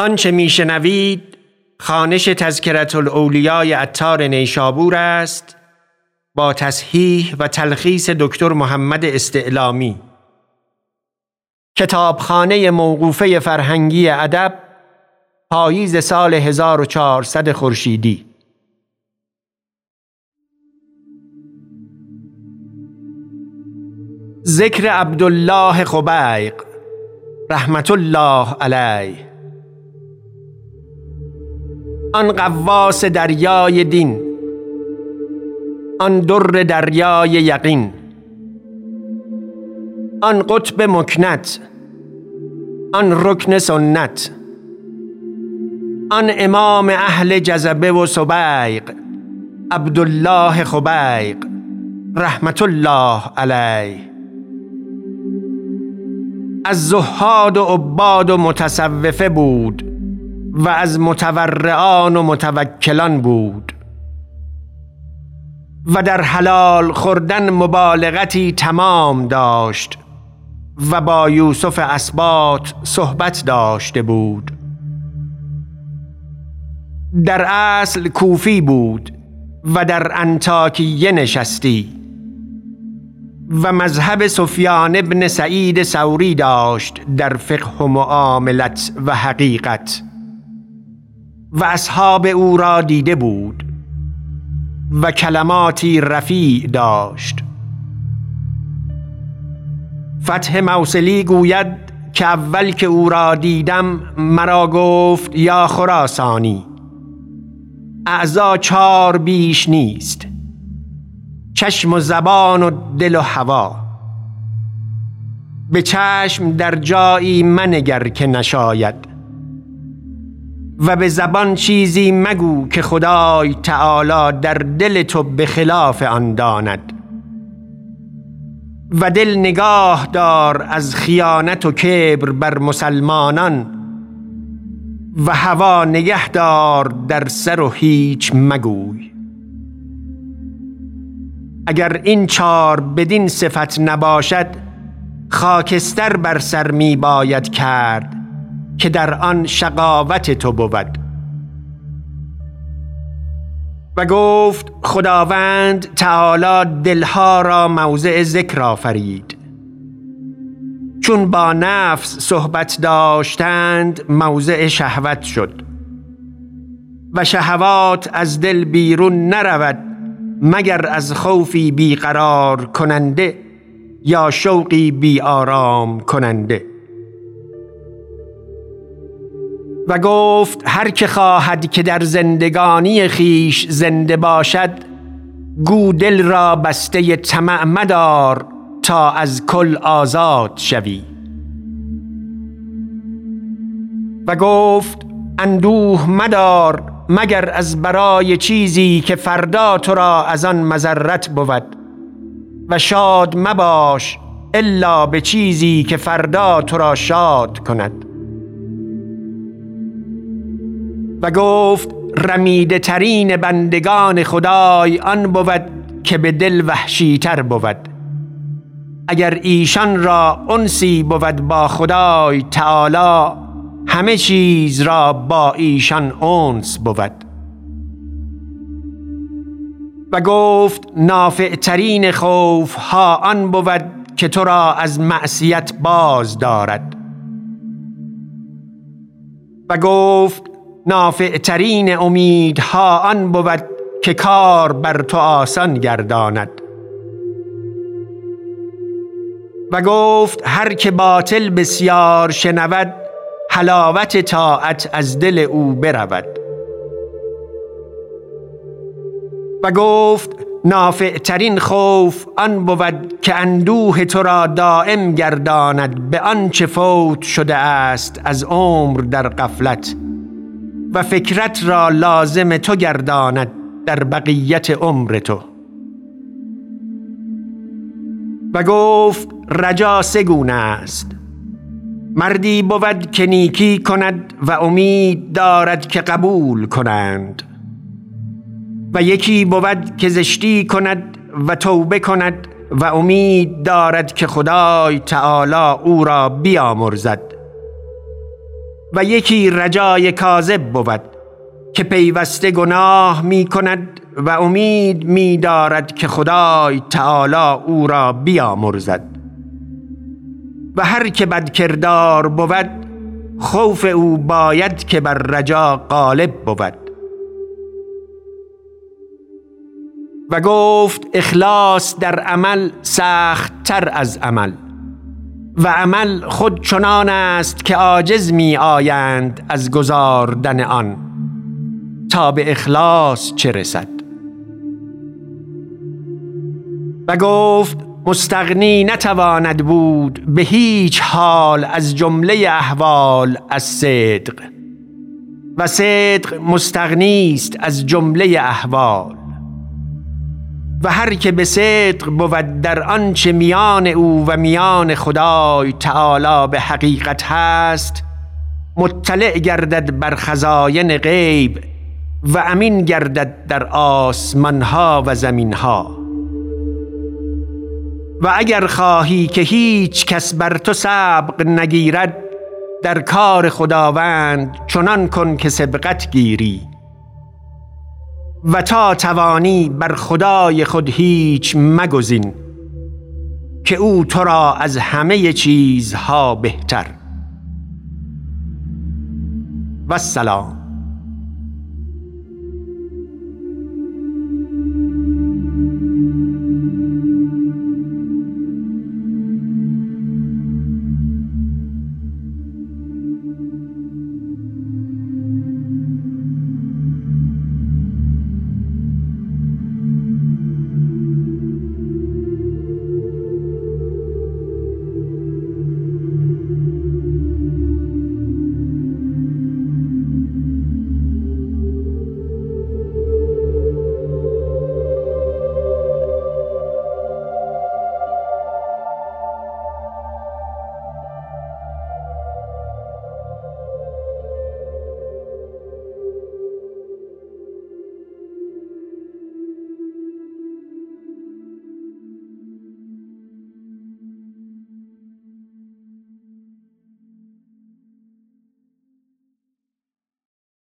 آنچه میشنوید خانش تذکرت الاولیای اتار نیشابور است با تصحیح و تلخیص دکتر محمد استعلامی. کتابخانه موقوفه فرهنگی ادب پاییز سال 1400 خورشیدی. ذکر عبدالله خبیق رحمت الله علیه. آن قواس دریای دین آن در دریای یقین آن قطب مکنت آن رکن سنت آن امام اهل جذبه و سبیق عبدالله خبیق رحمت الله علیه. از زهاد و عباد و متصوفه بود و از متورعان و متوکلان بود و در حلال خوردن مبالغتی تمام داشت و با یوسف اسبات صحبت داشته بود. در اصل کوفی بود و در انتاکیه نشستی و مذهب سفیان ابن سعید سوری داشت در فقه و معاملت و حقیقت. و اصحاب او را دیده بود و کلماتی رفیع داشت. فتح موصلی گوید که اول که او را دیدم مرا گفت یا خراسانی اعضا چار بیش نیست چشم و زبان و دل و هوا به چشم در جایی منگر که نشاید. و به زبان چیزی مگو که خدای تعالی در دل تو به خلاف آن داند. و دل نگاه دار از خیانت و کبر بر مسلمانان و هوا نگه دار در سر و هیچ مگوی. اگر این چار بدین صفت نباشد خاکستر بر سر می باید کرد. که در آن شقاوت تو بود. و گفت خداوند تعالی دلها را موضع ذکر آفرید. چون با نفس صحبت داشتند موضع شهوت شد. و شهوات از دل بیرون نرود مگر از خوفی بیقرار کننده یا شوقی بی آرام کننده. و گفت هر که خواهد که در زندگانی خیش زنده باشد گو دل را بسته طمع مدار تا از کل آزاد شوی. و گفت اندوه مدار مگر از برای چیزی که فردا تو را از آن مذرت بود. و شاد مباش الا به چیزی که فردا تو را شاد کند. و گفت رمیده ترین بندگان خدای آن بود که به دل وحشی تر بود. اگر ایشان را انسی بود با خدای تعالی همه چیز را با ایشان انس بود. و گفت نافع ترین خوف ها آن بود که تو را از معصیت باز دارد. و گفت نافع ترین امیدها آن بود که کار بر تو آسان گرداند. و گفت هر که باطل بسیار شنود حلاوت طاعت از دل او برود. و گفت نافع ترین خوف آن بود که اندوه تو را دائم گرداند به آنچه فوت شده است از عمر در قفلت و فکرت را لازم تو گرداند در بقیت عمر تو. و گفت رجا سگونه است. مردی بود که نیکی کند و امید دارد که قبول کنند. و یکی بود که زشتی کند و توبه کند و امید دارد که خدای تعالی او را بیامرزد. و یکی رجای کاذب بود که پیوسته گناه می کند و امید می دارد که خدای تعالی او را بیامرزد. و هر که بد کردار بود خوف او باید که بر رجا غالب بود. و گفت اخلاص در عمل سخت تر از عمل. و عمل خود چنان است که عاجز می آیند از گزاردن آن. تا به اخلاص چه رسد؟ و گفت مستغنی نتواند بود به هیچ حال از جمله احوال از صدق. و صدق مستغنی است از جمله احوال. و هر که به صدق بود در آنچه میان او و میان خدای تعالی به حقیقت هست مطلع گردد بر خزاین غیب و امین گردد در آسمانها و زمینها. و اگر خواهی که هیچ کس بر تو سبق نگیرد در کار خداوند چنان کن که سبقت گیری. و تا توانی بر خدای خود هیچ مگزین که او تو را از همه چیزها بهتر. و سلام